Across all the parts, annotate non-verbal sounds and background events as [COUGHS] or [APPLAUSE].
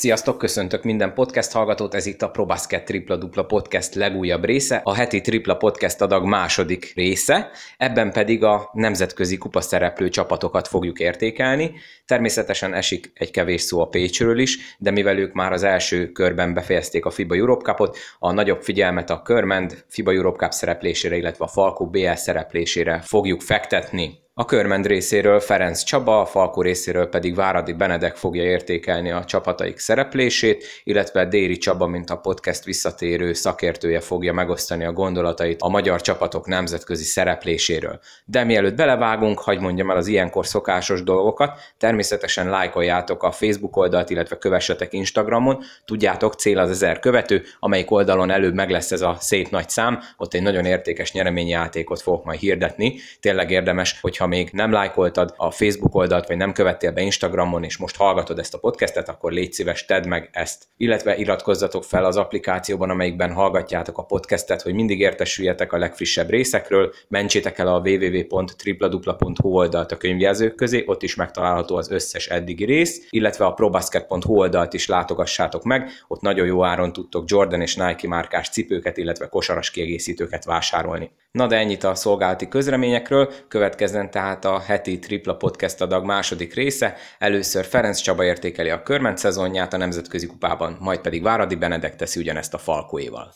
Sziasztok, köszöntök minden podcast hallgatót, ez itt a ProBasket Tripla Dupla Podcast legújabb része, a heti Tripla Podcast adag második része, ebben pedig a nemzetközi kupa szereplő csapatokat fogjuk értékelni. Természetesen esik egy kevés szó a Pécsről is, de mivel ők már az első körben befejezték a FIBA Europe Cupot, a nagyobb figyelmet a Körmend FIBA Europe Cup szereplésére, illetve a Falkó BL szereplésére fogjuk fektetni. A körmend részéről Ferenc Csaba, a Falkó részéről pedig Váradi Benedek fogja értékelni a csapataik szereplését, illetve Déri Csaba, mint a podcast visszatérő szakértője fogja megosztani a gondolatait a magyar csapatok nemzetközi szerepléséről. De mielőtt belevágunk, hagyd mondjam el az ilyenkor szokásos dolgokat, természetesen lájkoljátok a Facebook oldalt, illetve kövessetek Instagramon, tudjátok, cél az ezer követő, amelyik oldalon előbb meg lesz ez a szép nagy szám, ott egy nagyon értékes nyereményjátékot fogok majd hirdetni, tényleg érdemes, hogyha még nem lájkoltad a Facebook oldalt, vagy nem követtél be Instagramon, és most hallgatod ezt a podcastet, akkor légy szíves, tedd meg ezt. Illetve iratkozzatok fel az applikációban, amelyikben hallgatjátok a podcastet, hogy mindig értesüljetek a legfrissebb részekről, mentsétek el a www.tripladupla.hu oldalt a könyvjelzők közé, ott is megtalálható az összes eddigi rész, illetve a probasket.hu oldalt is látogassátok meg, ott nagyon jó áron tudtok Jordan és Nike márkás cipőket, illetve kosaras kiegészítőket vásárolni. Na de ennyit a szolgálati közreményekről, következzen tehát a heti tripla podcast adag második része. Először Ferenc Csaba értékeli a körment szezonját a Nemzetközi Kupában, majd pedig Váradi Benedek teszi ugyanezt a Falkóéval.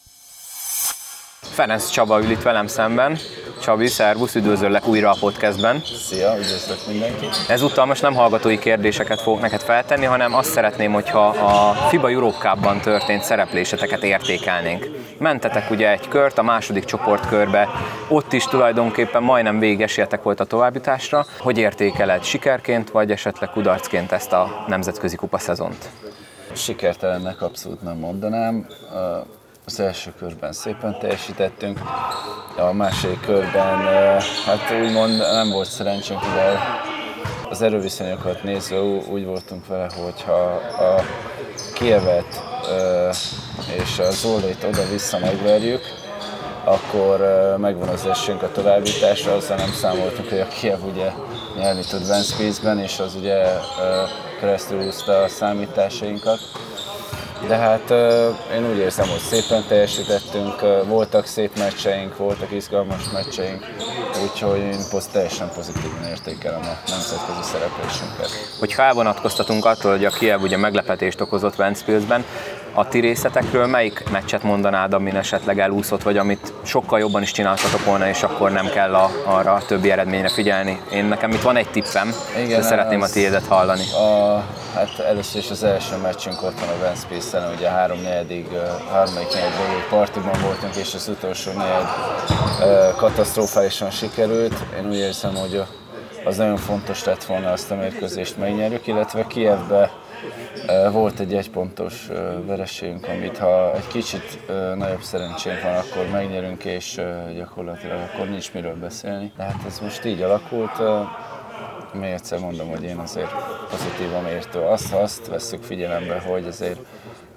Ferenc Csaba ül itt velem szemben. Csabi, szervusz, üdvözöllek újra a podcastben. Szia, üdvözlök mindenkit. Ezúttal most nem hallgatói kérdéseket fogok neked feltenni, hanem azt szeretném, hogyha a FIBA Europe Cup-ban történt szerepléseteket értékelnénk. Mentetek ugye egy kört, a második csoportkörbe, ott is tulajdonképpen majdnem végesietek volt a továbbításra. Hogy értékeled sikerként, vagy esetleg kudarcként ezt a nemzetközi kupa szezont? Sikertelennek abszolút nem mondanám az első körben szépen teljesítettünk, a második körben hát úgymond nem volt szerencsénk, mivel az erőviszonyokat nézve úgy voltunk vele, hogyha a Kievet és a Zolét oda-vissza megverjük, akkor megvan az esélyünk a továbbításra, azzal nem számoltunk, hogy a Kiev ugye nyerni tud Ventspilsben, és az ugye keresztül húzta a számításainkat de hát én úgy érzem, hogy szépen teljesítettünk, voltak szép meccseink, voltak izgalmas meccseink, úgyhogy én poszt, teljesen pozitívan értékelem a nemzetközi szereplésünket. Hogyha elvonatkoztatunk attól, hogy a Kiev ugye meglepetést okozott Ventspilsben, a ti részletekről melyik meccset mondanád, amin esetleg elúszott, vagy amit sokkal jobban is csináltatok volna, és akkor nem kell a, arra a többi eredményre figyelni? Én nekem itt van egy tippem, Igen, de szeretném a tiédet hallani. A, hát először is az első meccsünk ott van a Ventspils-en, ugye három negyedik, harmadik negyed végig partiban voltunk, és az utolsó negyed katasztrofálisan sikerült. Én úgy érzem, hogy az nagyon fontos lett volna azt a mérkőzést megnyerjük, illetve Kievbe volt egy egypontos vereségünk, amit ha egy kicsit nagyobb szerencsénk van, akkor megnyerünk, és gyakorlatilag akkor nincs miről beszélni. De hát ez most így alakult. Még egyszer mondom, hogy én azért pozitívan értő. Azt, azt veszük figyelembe, hogy azért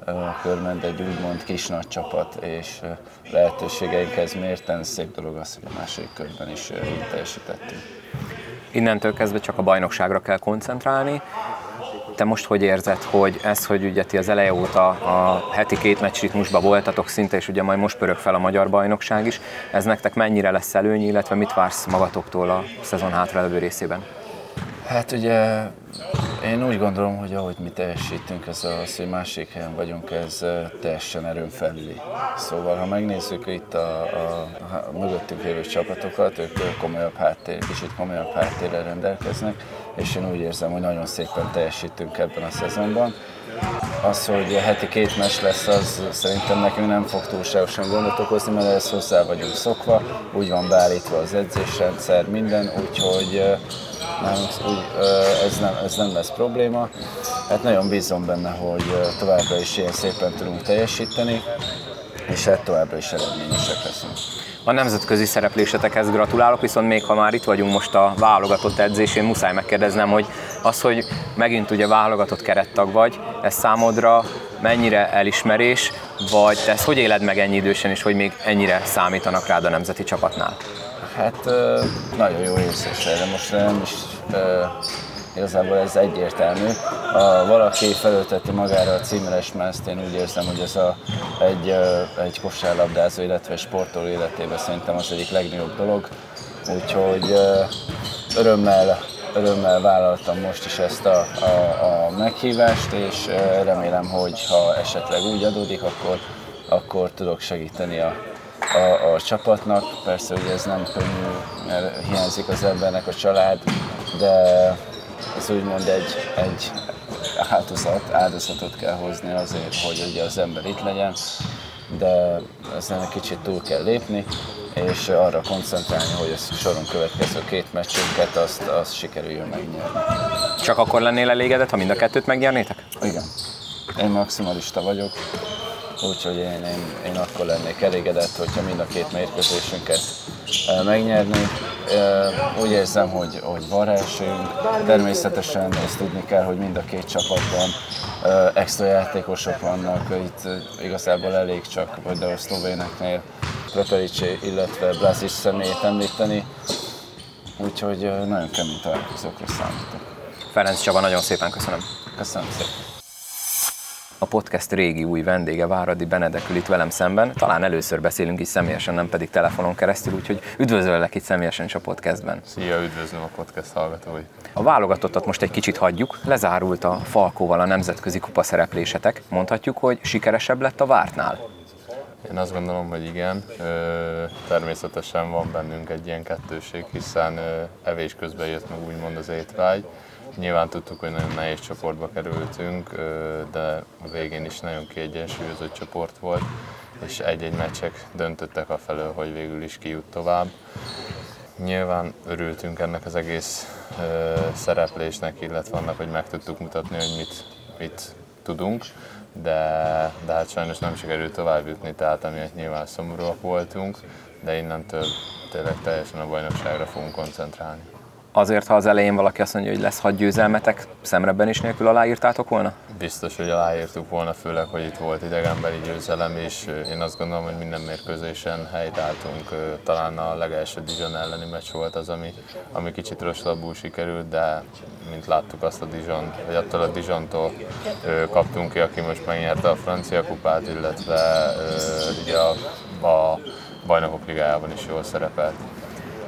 a körment egy úgymond kis nagy csapat, és lehetőségeinkhez mérten szép dolog az, hogy a második körben is így teljesítettünk. Innentől kezdve csak a bajnokságra kell koncentrálni, te most hogy érzed, hogy ez, hogy ugye ti az eleje óta a heti két meccs ritmusban voltatok szinte, és ugye majd most pörög fel a magyar bajnokság is, ez nektek mennyire lesz előny, illetve mit vársz magatoktól a szezon hátralévő részében? Hát ugye én úgy gondolom, hogy ahogy mi teljesítünk, ez az, hogy másik helyen vagyunk, ez teljesen erőn felüli. Szóval, ha megnézzük itt a, a, a mögöttünk lévő csapatokat, ők komolyabb háttér, kicsit komolyabb háttérrel rendelkeznek, és én úgy érzem, hogy nagyon szépen teljesítünk ebben a szezonban. Az, hogy a heti két mes lesz, az szerintem nekünk nem fog túlságosan gondot okozni, mert ezt hozzá vagyunk szokva, úgy van beállítva az edzésrendszer, minden, úgyhogy nálunk úgy, ez, nem, ez nem lesz probléma. Hát nagyon bízom benne, hogy továbbra is ilyen szépen tudunk teljesíteni, és hát továbbra is eredményesek leszünk. A nemzetközi szereplésetekhez gratulálok, viszont még ha már itt vagyunk most a válogatott edzésén, muszáj megkérdeznem, hogy az, hogy megint ugye válogatott kerettag vagy, ez számodra mennyire elismerés, vagy te ezt hogy éled meg ennyi idősen, és hogy még ennyire számítanak rád a nemzeti csapatnál? Hát nagyon jó érzés erre. Most nem is igazából ez egyértelmű. Ha valaki felölteti magára a címeres mezt, én úgy érzem, hogy ez a, egy, egy kosárlabdázó, illetve sportoló életében szerintem az egyik legnagyobb dolog. Úgyhogy örömmel, örömmel vállaltam most is ezt a, a, a meghívást, és remélem, hogy ha esetleg úgy adódik, akkor, akkor tudok segíteni a, a, a csapatnak. Persze, hogy ez nem könnyű, mert hiányzik az embernek a család, de ez úgymond egy, egy áldozat, áldozatot kell hozni azért, hogy ugye az ember itt legyen, de ezen egy kicsit túl kell lépni, és arra koncentrálni, hogy a soron következő két meccsünket azt, azt sikerüljön megnyerni. Csak akkor lennél elégedett, ha mind a kettőt megnyernétek? Igen. Én maximalista vagyok, úgyhogy én, én, én akkor lennék elégedett, hogyha mind a két mérkőzésünket megnyerni. Úgy érzem, hogy, hogy van elsőnk. Természetesen azt tudni kell, hogy mind a két csapatban extra játékosok vannak. Itt igazából elég csak például a szlovéneknél Prepelici, illetve Blasic személyét említeni. Úgyhogy nagyon kemény találkozókra számítok. Ferenc Csaba, nagyon szépen köszönöm. Köszönöm szépen. A podcast régi új vendége Váradi Benedek ül itt velem szemben. Talán először beszélünk is személyesen, nem pedig telefonon keresztül, úgyhogy üdvözöllek itt személyesen is a podcastben. Szia, üdvözlöm a podcast hallgatói. A válogatottat most egy kicsit hagyjuk. Lezárult a Falkóval a nemzetközi kupa szereplésetek. Mondhatjuk, hogy sikeresebb lett a vártnál. Én azt gondolom, hogy igen. Természetesen van bennünk egy ilyen kettőség, hiszen evés közben jött meg úgymond az étvágy. Nyilván tudtuk, hogy nagyon nehéz csoportba kerültünk, de a végén is nagyon kiegyensúlyozott csoport volt, és egy-egy meccsek döntöttek a felől, hogy végül is kijut tovább. Nyilván örültünk ennek az egész szereplésnek, illetve annak, hogy meg tudtuk mutatni, hogy mit, mit tudunk, de, de hát sajnos nem sikerült tovább jutni, tehát amiatt nyilván szomorúak voltunk, de innentől tényleg teljesen a bajnokságra fogunk koncentrálni azért, ha az elején valaki azt mondja, hogy lesz hat győzelmetek, szemrebben is nélkül aláírtátok volna? Biztos, hogy aláírtuk volna, főleg, hogy itt volt idegenbeli győzelem, és én azt gondolom, hogy minden mérkőzésen helytálltunk. Talán a legelső Dijon elleni meccs volt az, ami, ami kicsit rosszabbul sikerült, de mint láttuk azt a Dijon, vagy attól a Dijontól kaptunk ki, aki most megnyerte a francia kupát, illetve ugye a, a bajnokok ligájában is jól szerepelt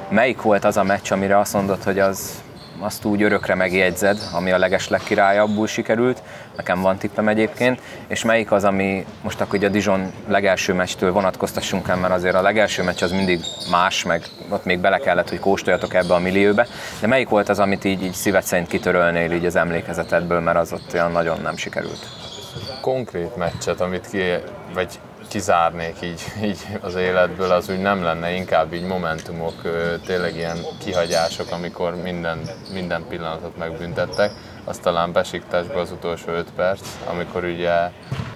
melyik volt az a meccs, amire azt mondod, hogy az azt úgy örökre megjegyzed, ami a legesleg királyabbul sikerült, nekem van tippem egyébként, és melyik az, ami most akkor ugye a Dijon legelső meccstől vonatkoztassunk el, mert azért a legelső meccs az mindig más, meg ott még bele kellett, hogy kóstoljatok ebbe a millióbe, de melyik volt az, amit így, így szívet szerint kitörölnél így az emlékezetedből, mert az ott olyan nagyon nem sikerült? Konkrét meccset, amit ki, vagy kizárnék így, így az életből, az úgy nem lenne, inkább így momentumok, tényleg ilyen kihagyások, amikor minden, minden pillanatot megbüntettek. Az talán Besiktásban az utolsó 5 perc, amikor ugye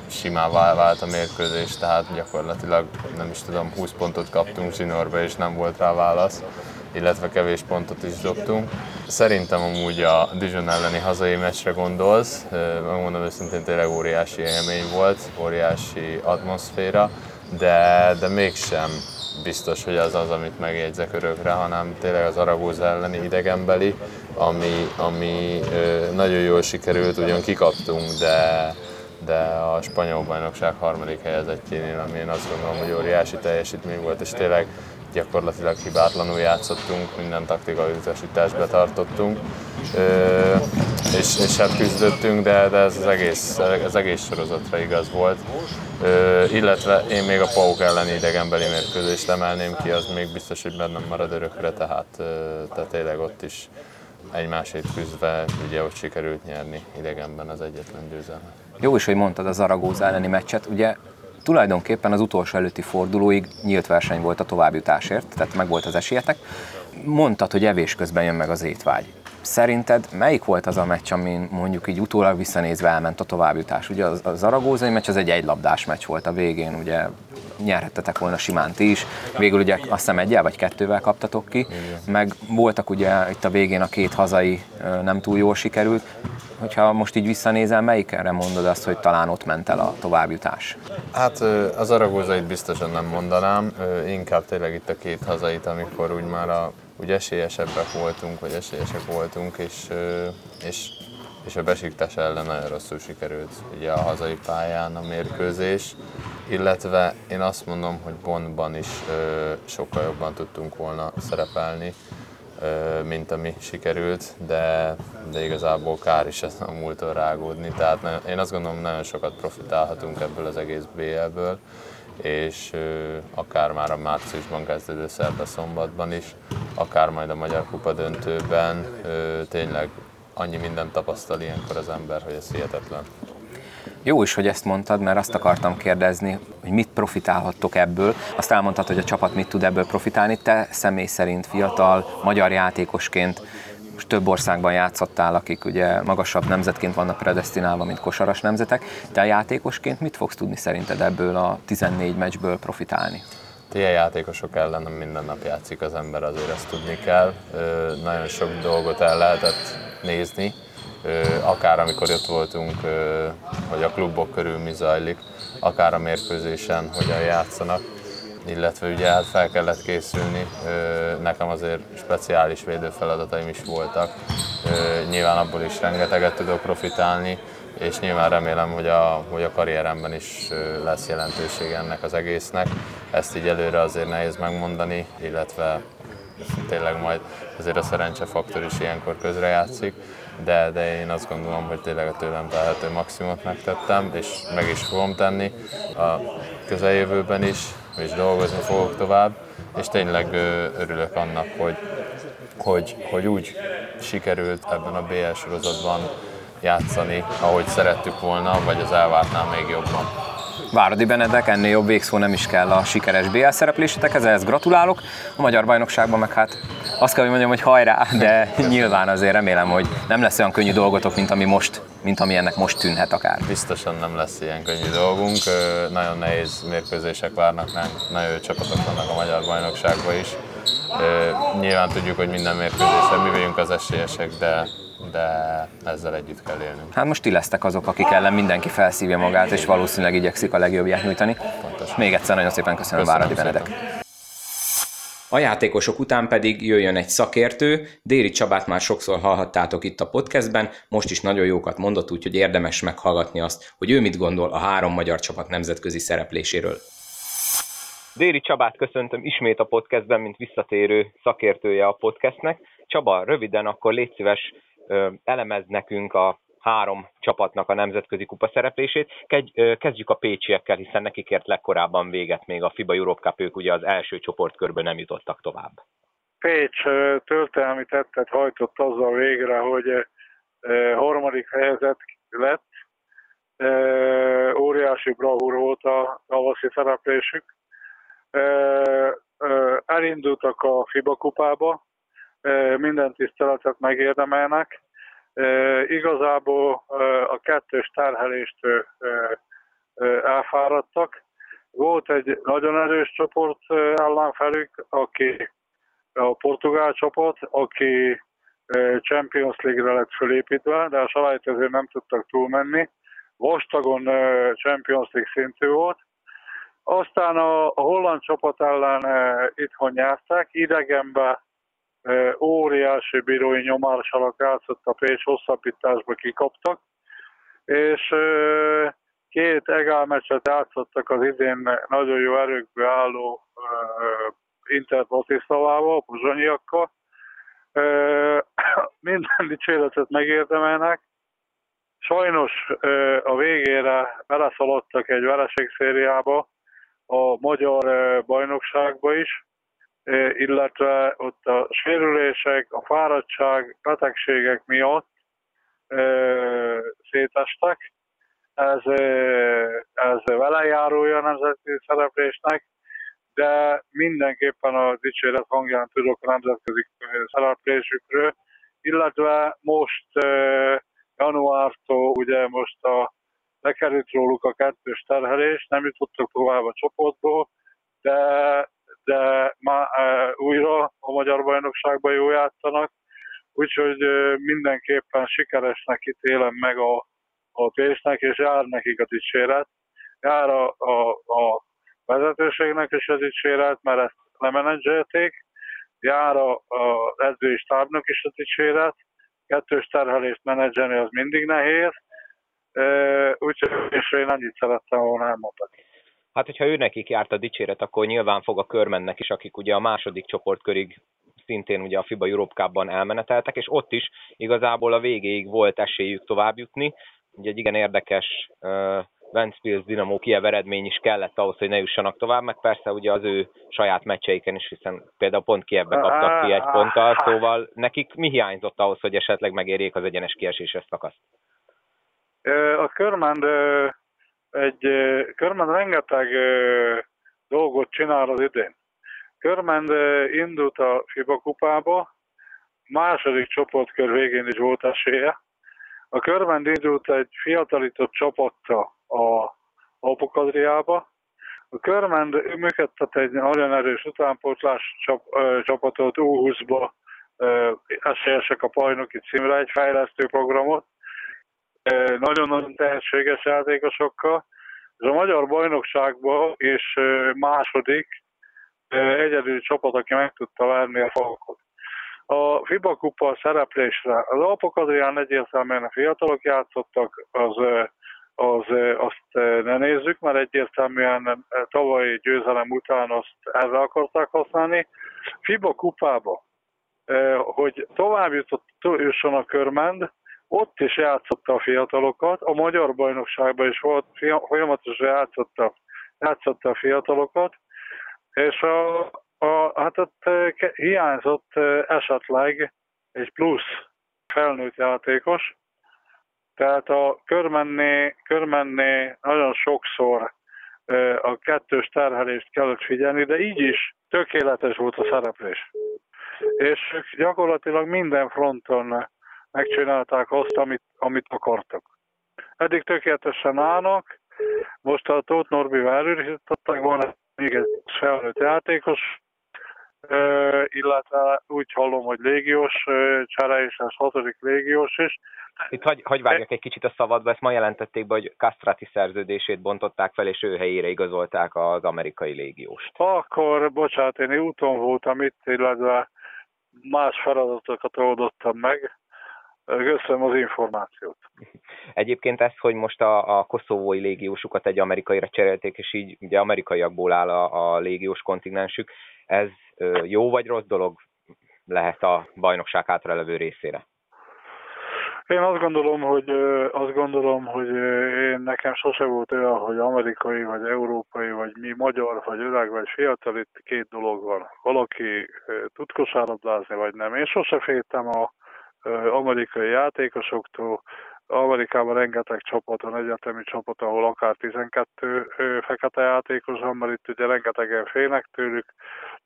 simává vált a mérkőzés, tehát gyakorlatilag nem is tudom, 20 pontot kaptunk zsinórba, és nem volt rá válasz illetve kevés pontot is dobtunk. Szerintem amúgy a Dijon elleni hazai meccsre gondolsz, megmondom őszintén tényleg óriási élmény volt, óriási atmoszféra, de, de mégsem biztos, hogy az az, amit megjegyzek örökre, hanem tényleg az Aragóza elleni idegenbeli, ami, ami nagyon jól sikerült, ugyan kikaptunk, de, de a spanyol bajnokság harmadik helyezettjénél, ami én azt gondolom, hogy óriási teljesítmény volt, és tényleg gyakorlatilag hibátlanul játszottunk, minden taktikai utasítást betartottunk, és, és hát küzdöttünk, de, de ez az egész, az egész sorozatra igaz volt. Illetve én még a Pauk elleni idegenbeli mérkőzést emelném ki, az még biztos, hogy bennem marad örökre, tehát, tehát tényleg ott is egymásét küzdve ugye ott sikerült nyerni idegenben az egyetlen győzelmet. Jó is, hogy mondtad az Aragóza elleni meccset. Ugye tulajdonképpen az utolsó előtti fordulóig nyílt verseny volt a továbbjutásért, tehát meg volt az esélyetek. Mondtad, hogy evés közben jön meg az étvágy. Szerinted melyik volt az a meccs, amin mondjuk így utólag visszanézve elment a továbbjutás? Ugye az, az aragózai meccs az egy egylabdás meccs volt a végén, ugye nyerhettetek volna simán ti is. Végül ugye azt hiszem egyel vagy kettővel kaptatok ki, meg voltak ugye itt a végén a két hazai nem túl jól sikerült. Hogyha most így visszanézel, melyikre mondod azt, hogy talán ott ment el a továbbjutás? Hát az aragózait biztosan nem mondanám, inkább tényleg itt a két hazait, amikor úgy már a úgy esélyesebbek voltunk, vagy esélyesek voltunk, és, és, és a Besiktas ellen nagyon rosszul sikerült ugye a hazai pályán a mérkőzés, illetve én azt mondom, hogy Bondban is sokkal jobban tudtunk volna szerepelni, mint ami sikerült, de, de igazából kár is ezt a múltól rágódni. Tehát én azt gondolom, nagyon sokat profitálhatunk ebből az egész BL-ből, és akár már a márciusban kezdődő szerda szombatban is, akár majd a Magyar Kupa döntőben tényleg annyi mindent tapasztal ilyenkor az ember, hogy ez hihetetlen. Jó is, hogy ezt mondtad, mert azt akartam kérdezni, hogy mit profitálhattok ebből. Azt elmondtad, hogy a csapat mit tud ebből profitálni. Te személy szerint fiatal, magyar játékosként most több országban játszottál, akik ugye magasabb nemzetként vannak predestinálva, mint kosaras nemzetek. Te játékosként mit fogsz tudni szerinted ebből a 14 meccsből profitálni? Ilyen játékosok ellen nem minden nap játszik az ember, azért ezt tudni kell. Nagyon sok dolgot el lehetett nézni, akár amikor ott voltunk, hogy a klubok körül mi zajlik, akár a mérkőzésen hogyan játszanak, illetve ugye hát fel kellett készülni, nekem azért speciális védőfeladataim is voltak, nyilván abból is rengeteget tudok profitálni, és nyilván remélem, hogy a, hogy a karrieremben is lesz jelentőség ennek az egésznek. Ezt így előre azért nehéz megmondani, illetve tényleg majd azért a szerencsefaktor is ilyenkor közrejátszik de, de én azt gondolom, hogy tényleg a tőlem telhető maximumot megtettem, és meg is fogom tenni a közeljövőben is, és dolgozni fogok tovább, és tényleg örülök annak, hogy, hogy, hogy úgy sikerült ebben a BL sorozatban játszani, ahogy szerettük volna, vagy az elvártnál még jobban. Váradi Benedek, ennél jobb végszó nem is kell a sikeres BL szereplésetekhez, ehhez gratulálok. A magyar bajnokságban meg hát azt kell, hogy mondjam, hogy hajrá, de [LAUGHS] nyilván azért remélem, hogy nem lesz olyan könnyű dolgotok, mint ami most, mint ami ennek most tűnhet akár. Biztosan nem lesz ilyen könnyű dolgunk, nagyon nehéz mérkőzések várnak ránk, nagyon jó csapatok vannak a magyar bajnokságban is. Nyilván tudjuk, hogy minden mérkőzésre mi vagyunk az esélyesek, de de ezzel együtt kell élnünk. Hát most ti lesztek azok, akik ellen mindenki felszívja magát, és valószínűleg igyekszik a legjobbját nyújtani. Pontos. Még egyszer nagyon szépen köszönöm, köszönöm Váradi Benedek. A játékosok után pedig jöjjön egy szakértő. Déri Csabát már sokszor hallhattátok itt a podcastben, most is nagyon jókat mondott, úgyhogy érdemes meghallgatni azt, hogy ő mit gondol a három magyar csapat nemzetközi szerepléséről. Déri Csabát köszöntöm ismét a podcastben, mint visszatérő szakértője a podcastnek. Csaba, röviden akkor légy szíves, elemez nekünk a három csapatnak a nemzetközi kupa szereplését. Kezdjük a pécsiekkel, hiszen nekik ért legkorábban véget még a FIBA Europe Cup, ők ugye az első csoportkörből nem jutottak tovább. Pécs történelmi tettet hajtott azzal végre, hogy harmadik helyzet lett. Óriási bravúr volt a tavaszi szereplésük. Elindultak a FIBA kupába, minden tiszteletet megérdemelnek, igazából a kettős terhelést elfáradtak. Volt egy nagyon erős csoport ellenfelük, aki a portugál csapat, aki Champions League-re lett fölépítve, de a selejtezőn nem tudtak túlmenni. Vastagon Champions League szintű volt. Aztán a, holland csapat ellen itthon nyertek, idegenbe óriási bírói nyomással játszott a Pécs, hosszabbításba kikaptak, és két egálmeccset játszottak az idén nagyon jó erőkbe álló Inter Bratislavával, Buzsonyiakkal. [COUGHS] Minden dicséretet megérdemelnek. Sajnos a végére beleszaladtak egy vereségszériába a magyar bajnokságba is, illetve ott a sérülések, a fáradtság, betegségek miatt szétestek. Ez, ez velejárója a nemzeti szereplésnek, de mindenképpen a dicséret hangján tudok a nemzetközi szereplésükről, illetve most januártól ugye most a lekerült róluk a kettős terhelés, nem jutottak tovább a csoportból, de de már újra a magyar bajnokságban jó játszanak, úgyhogy mindenképpen sikeresnek ítélem meg a, a Pécsnek, és jár nekik a dicséret. Jár a, a, a vezetőségnek is a dicséret, mert ezt lemenedzselték, jár az edzői stábnak is a dicséret, kettős terhelést menedzselni az mindig nehéz, úgyhogy és én annyit szerettem volna elmondani. Hát, hogyha ő nekik járt a dicséret, akkor nyilván fog a körmennek is, akik ugye a második csoportkörig szintén ugye a FIBA Europe elmeneteltek, és ott is igazából a végéig volt esélyük továbbjutni. Ugye egy igen érdekes uh, Ventspils Dinamo Kiev eredmény is kellett ahhoz, hogy ne jussanak tovább, meg persze ugye az ő saját meccseiken is, hiszen például pont Kievbe kaptak ki egy ponttal, szóval nekik mi hiányzott ahhoz, hogy esetleg megérjék az egyenes kieséses szakaszt? A Körmend egy Körmend rengeteg dolgot csinál az idén. Körmend indult a FIBA kupába, második csoportkör végén is volt esélye. A Körmend indult egy fiatalított csapatta a Apokadriába. A Körmend működtet egy nagyon erős utánpótlás csap, csapatot U20-ba, esélyesek a bajnoki címre, egy fejlesztő programot, nagyon-nagyon tehetséges játékosokkal, és a magyar bajnokságban és második egyedül csapat, aki meg tudta verni a falkot. A FIBA kupa szereplésre az Alpok Adrián egyértelműen a fiatalok játszottak, az, az, azt ne nézzük, mert egyértelműen tavalyi győzelem után azt erre akarták használni. FIBA kupába, hogy tovább jutott, jusson a körmend, ott is játszotta a fiatalokat, a magyar bajnokságban is volt, folyamatosan játszotta, játszotta a fiatalokat, és a, a, hát ott hiányzott esetleg egy plusz felnőtt játékos, tehát a körmenné, körmenné nagyon sokszor a kettős terhelést kellett figyelni, de így is tökéletes volt a szereplés. És gyakorlatilag minden fronton megcsinálták azt, amit, amit akartak. Eddig tökéletesen állnak, most a Tóth Norbival erősítettek, van még egy felnőtt játékos, illetve úgy hallom, hogy légiós csere és ez hatodik légiós is. Itt hagy, hagy vágjak egy kicsit a szabadba, ezt ma jelentették be, hogy Castrati szerződését bontották fel, és ő helyére igazolták az amerikai légióst. Akkor, bocsánat, én úton voltam itt, illetve más feladatokat oldottam meg, Köszönöm az információt. Egyébként ez, hogy most a, a koszovói légiósukat egy amerikaira cserélték, és így ugye amerikaiakból áll a, a légiós kontinensük, ez jó vagy rossz dolog lehet a bajnokság hátralevő részére? Én azt gondolom, hogy azt gondolom, hogy én nekem sose volt olyan, hogy amerikai, vagy európai, vagy mi magyar, vagy öreg, vagy fiatal, itt két dolog van. Valaki tud kosárlabdázni, vagy nem. Én sose féltem a amerikai játékosoktól, Amerikában rengeteg csapat van, egyetemi csapat, ahol akár 12 fekete játékos van, mert itt ugye rengetegen félnek tőlük.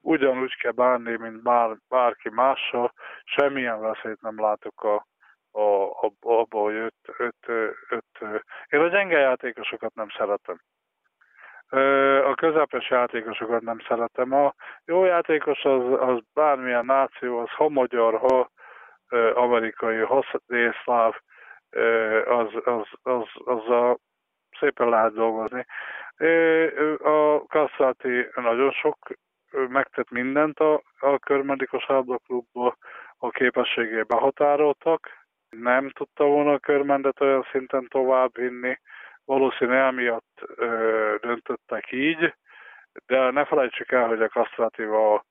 Ugyanúgy kell bánni, mint bár, bárki mással. Semmilyen veszélyt nem látok a, a, a, abba, hogy öt, öt, öt. Én a gyenge játékosokat nem szeretem. A közepes játékosokat nem szeretem. A jó játékos az, az bármilyen náció, az ha magyar, ha amerikai, délszláv, az, az, az, az a, szépen lehet dolgozni. A Kasszati nagyon sok megtett mindent a, a körmendikos klubba, a képességé behatároltak, nem tudta volna a körmendet olyan szinten tovább vinni, valószínűleg emiatt ö, döntöttek így, de ne felejtsük el, hogy a Kasztrátiva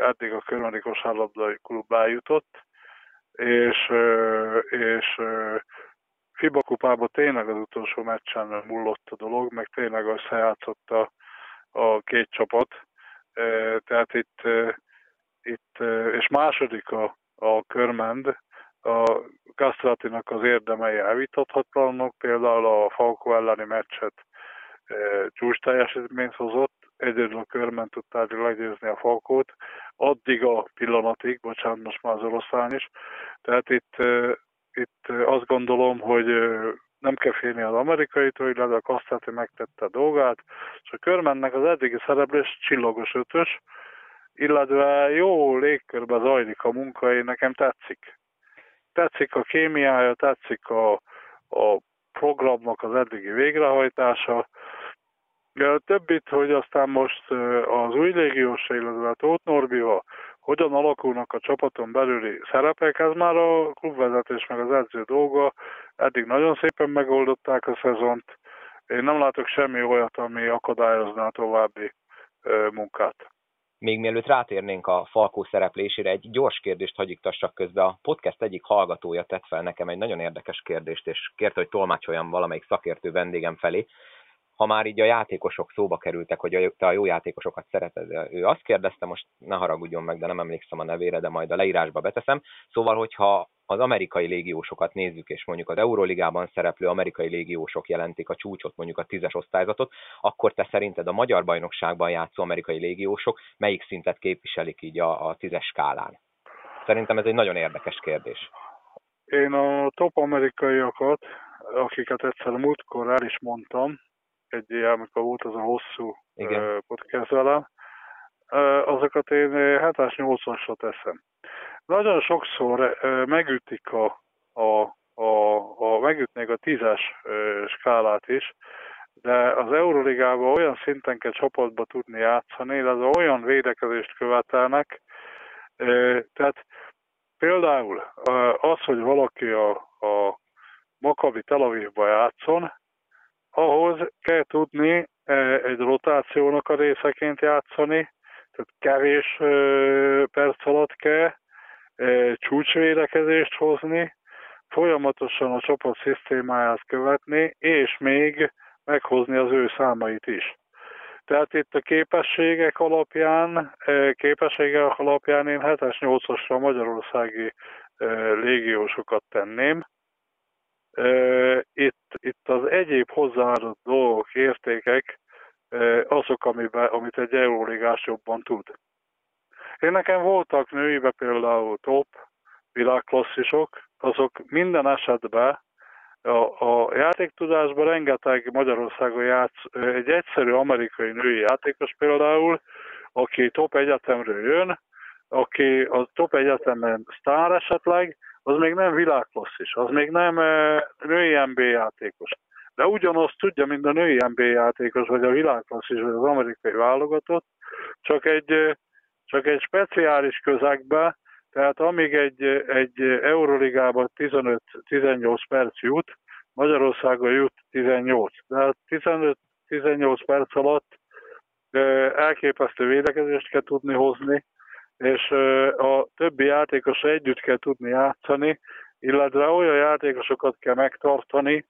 eddig a körmendi kosárlabdai klub eljutott, és, és FIBA kupában tényleg az utolsó meccsen mullott a dolog, meg tényleg összejátszott a, a két csapat. Tehát itt, itt és második a, a körmend, a Castratinak az érdemei elvitathatlanok, például a Falco elleni meccset csúcs teljesítményt hozott, egyedül a körben tudták legyőzni a Falkót, addig a pillanatig, bocsánat, most már az oroszlán is. Tehát itt, itt azt gondolom, hogy nem kell félni az amerikaitól, illetve a Kasztáti megtette a dolgát, és a körmennek az eddigi szereplés csillagos ötös, illetve jó légkörbe zajlik a munka, én nekem tetszik. Tetszik a kémiája, tetszik a, a programnak az eddigi végrehajtása, a többit, hogy aztán most az új légiós, illetve a Tóth Norbival, hogyan alakulnak a csapaton belüli szerepek, ez már a klubvezetés meg az edző dolga. Eddig nagyon szépen megoldották a szezont. Én nem látok semmi olyat, ami akadályozná további munkát. Még mielőtt rátérnénk a Falkó szereplésére, egy gyors kérdést hagyiktassak közbe. A podcast egyik hallgatója tett fel nekem egy nagyon érdekes kérdést, és kérte, hogy tolmácsoljam valamelyik szakértő vendégem felé. Ha már így a játékosok szóba kerültek, hogy te a jó játékosokat szereted, ő azt kérdezte, most ne haragudjon meg, de nem emlékszem a nevére, de majd a leírásba beteszem. Szóval, hogyha az amerikai légiósokat nézzük, és mondjuk az Euróligában szereplő amerikai légiósok jelentik a csúcsot, mondjuk a tízes osztályzatot, akkor te szerinted a magyar bajnokságban játszó amerikai légiósok melyik szintet képviselik így a, a tízes skálán? Szerintem ez egy nagyon érdekes kérdés. Én a top amerikaiakat, akiket egyszer múltkor el is mondtam, egy ilyen, amikor volt az a hosszú Igen. podcast velem, azokat én 7-8-asra teszem. Nagyon sokszor megütik a, a, a, a megütnék a tízes skálát is, de az Euroligában olyan szinten kell csapatba tudni játszani, az olyan védekezést követelnek, tehát például az, hogy valaki a, a Makabi Tel Avivba játszon, ahhoz kell tudni egy rotációnak a részeként játszani, tehát kevés perc alatt kell, csúcsvédekezést hozni, folyamatosan a csapat szisztémáját követni, és még meghozni az ő számait is. Tehát itt a képességek alapján, képességek alapján én 7-es, 8-asra magyarországi légiósokat tenném. Itt, itt az egyéb hozzáadott dolgok, értékek azok, amiben, amit egy euróligás jobban tud. Én nekem voltak nőibe például top világklasszisok, azok minden esetben a, a játéktudásban rengeteg Magyarországon játsz, egy egyszerű amerikai női játékos például, aki top egyetemről jön, aki a top egyetemen sztár esetleg, az még nem világklasszis, az még nem női NBA játékos. De ugyanazt tudja, mint a női NBA játékos, vagy a világklasszis, vagy az amerikai válogatott, csak egy csak egy speciális közegbe, tehát amíg egy, egy Euroligában 15-18 perc jut, Magyarországon jut 18. De 15-18 perc alatt elképesztő védekezést kell tudni hozni, és a többi játékos együtt kell tudni játszani, illetve olyan játékosokat kell megtartani,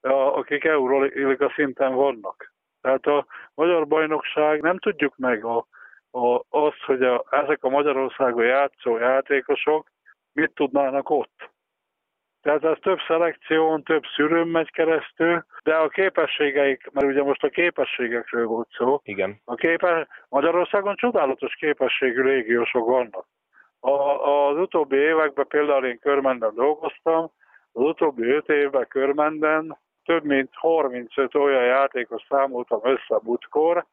akik Euroliga szinten vannak. Tehát a magyar bajnokság nem tudjuk meg a a, azt, hogy a, ezek a Magyarországon játszó játékosok mit tudnának ott. Tehát ez több szelekción, több szűrőn megy keresztül, de a képességeik, mert ugye most a képességekről volt szó. Igen. A képe, Magyarországon csodálatos képességű légiósok vannak. A, az utóbbi években például én Körmenden dolgoztam, az utóbbi öt évben Körmenden több mint 35 olyan játékos számoltam össze butkor,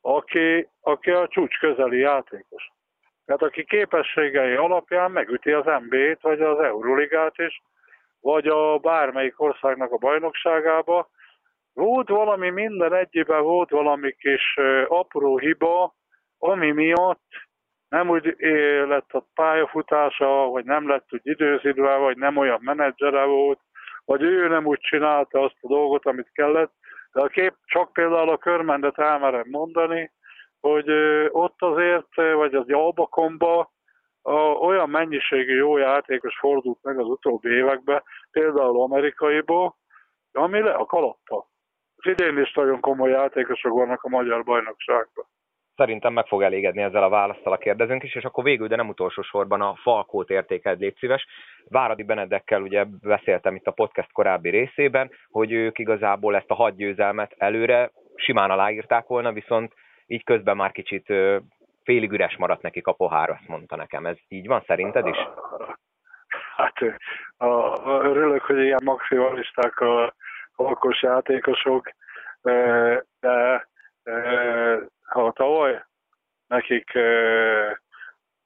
aki, aki a csúcs közeli játékos. Tehát aki képességei alapján megüti az NBA-t, vagy az Euroligát is, vagy a bármelyik országnak a bajnokságába. Volt valami minden egyében, volt valami kis apró hiba, ami miatt nem úgy lett a pályafutása, vagy nem lett úgy időzítve, vagy nem olyan menedzsere volt, vagy ő nem úgy csinálta azt a dolgot, amit kellett, de a kép csak például a körmendet elmerem mondani, hogy ott azért, vagy az Jalbakomba olyan mennyiségű jó játékos fordult meg az utóbbi években, például amerikaiból, ami le a kalatta. Az idén is nagyon komoly játékosok vannak a magyar bajnokságban. Szerintem meg fog elégedni ezzel a választal a kérdezőnk is, és akkor végül, de nem utolsó sorban a Falkót értékeld, légy szíves. Váradi Benedekkel ugye beszéltem itt a podcast korábbi részében, hogy ők igazából ezt a hat győzelmet előre simán aláírták volna, viszont így közben már kicsit félig üres maradt nekik a pohár, azt mondta nekem. Ez így van szerinted is? Hát a, a, örülök, hogy ilyen maximalisták a alkos játékosok, de ha tavaly nekik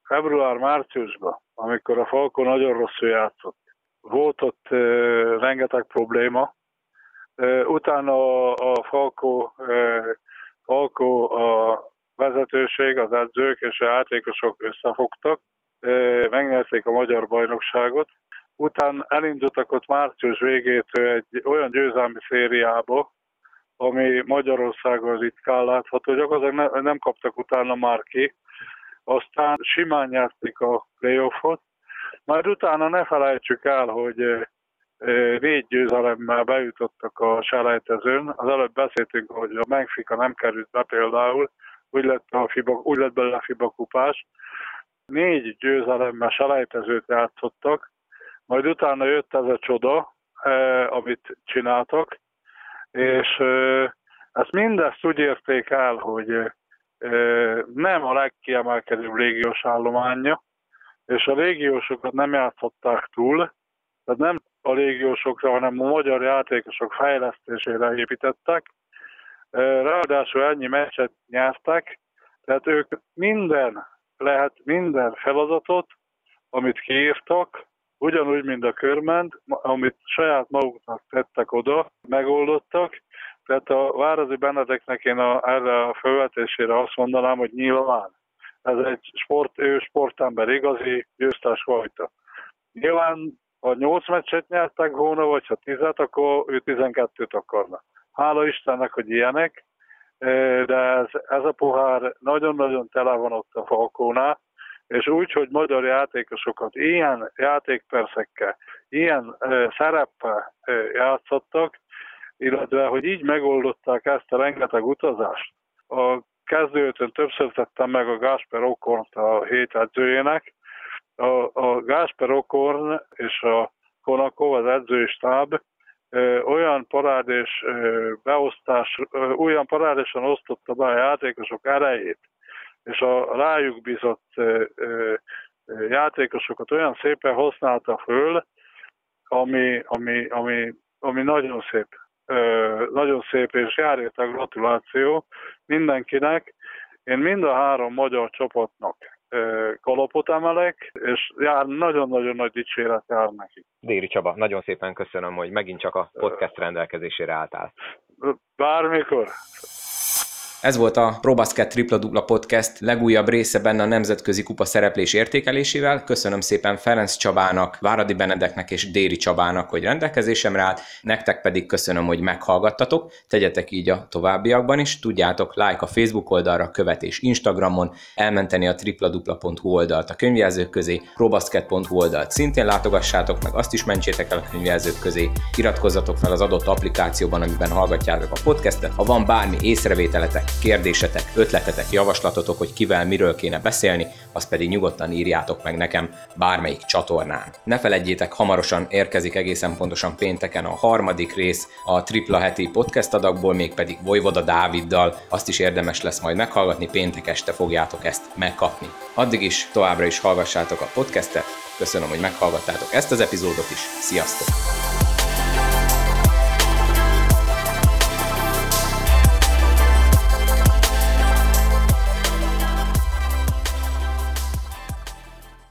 február-márciusban, amikor a Falko nagyon rosszul játszott, volt ott rengeteg probléma, utána a, a Falko, Falko a vezetőség, az edzők és a játékosok összefogtak, megnyerték a magyar bajnokságot. Utána elindultak ott március végétől egy olyan győzelmi szériába, ami Magyarországon ritkán látható, gyakorlatilag nem kaptak utána már ki. Aztán simán nyerték a playoffot, majd utána ne felejtsük el, hogy négy győzelemmel bejutottak a selejtezőn. Az előbb beszéltünk, hogy a Benfica nem került be például, úgy lett, a FIBA, úgy lett belőle a FIBA kupás. Négy győzelemmel selejtezőt játszottak, majd utána jött ez a csoda, amit csináltak, és ezt mindezt úgy érték el, hogy nem a legkiemelkedőbb légiós állománya, és a légiósokat nem játszották túl, tehát nem a légiósokra, hanem a magyar játékosok fejlesztésére építettek. Ráadásul ennyi meccset nyertek, tehát ők minden, lehet minden feladatot, amit kiírtak, ugyanúgy, mint a körment, amit saját maguknak tettek oda, megoldottak. Tehát a Várazi Benedeknek én a, erre a felvetésére azt mondanám, hogy nyilván ez egy sport, ő sportember, igazi győztes fajta. Nyilván, ha 8 meccset nyertek volna, vagy ha 10 akkor ő 12-t akarna. Hála Istennek, hogy ilyenek, de ez, ez a pohár nagyon-nagyon tele van ott a Falkónál, és úgy, hogy magyar játékosokat ilyen játékperszekkel, ilyen szereppel játszottak, illetve hogy így megoldották ezt a rengeteg utazást. A kezdőtön többször tettem meg a Gásper Okornt a hét edzőjének. A, a Gásper Okorn és a Konakov, az edzői stáb olyan parádés beosztás, olyan parádésan osztotta be a játékosok erejét, és a rájuk bizott játékosokat olyan szépen használta föl, ami, ami, ami, ami nagyon szép nagyon szép, és jár a gratuláció mindenkinek. Én mind a három magyar csapatnak kalapot emelek, és jár, nagyon-nagyon nagy dicséret jár neki. Déri Csaba, nagyon szépen köszönöm, hogy megint csak a podcast rendelkezésére álltál. Bármikor. Ez volt a ProBasket Tripla Dupla Podcast legújabb része benne a Nemzetközi Kupa szereplés értékelésével. Köszönöm szépen Ferenc Csabának, Váradi Benedeknek és Déri Csabának, hogy rendelkezésemre állt, nektek pedig köszönöm, hogy meghallgattatok. Tegyetek így a továbbiakban is. Tudjátok, like a Facebook oldalra, követés Instagramon, elmenteni a tripladupla.hu oldalt a könyvjelzők közé, probasket.hu oldalt szintén látogassátok meg, azt is mentsétek el a könyvjelzők közé, iratkozzatok fel az adott applikációban, amiben hallgatjátok a podcastet. Ha van bármi észrevételetek, kérdésetek, ötletetek, javaslatotok, hogy kivel miről kéne beszélni, azt pedig nyugodtan írjátok meg nekem bármelyik csatornán. Ne feledjétek, hamarosan érkezik egészen pontosan pénteken a harmadik rész a tripla heti podcast adagból, mégpedig Vojvoda Dáviddal, azt is érdemes lesz majd meghallgatni, péntek este fogjátok ezt megkapni. Addig is továbbra is hallgassátok a podcastet, köszönöm, hogy meghallgattátok ezt az epizódot is, sziasztok!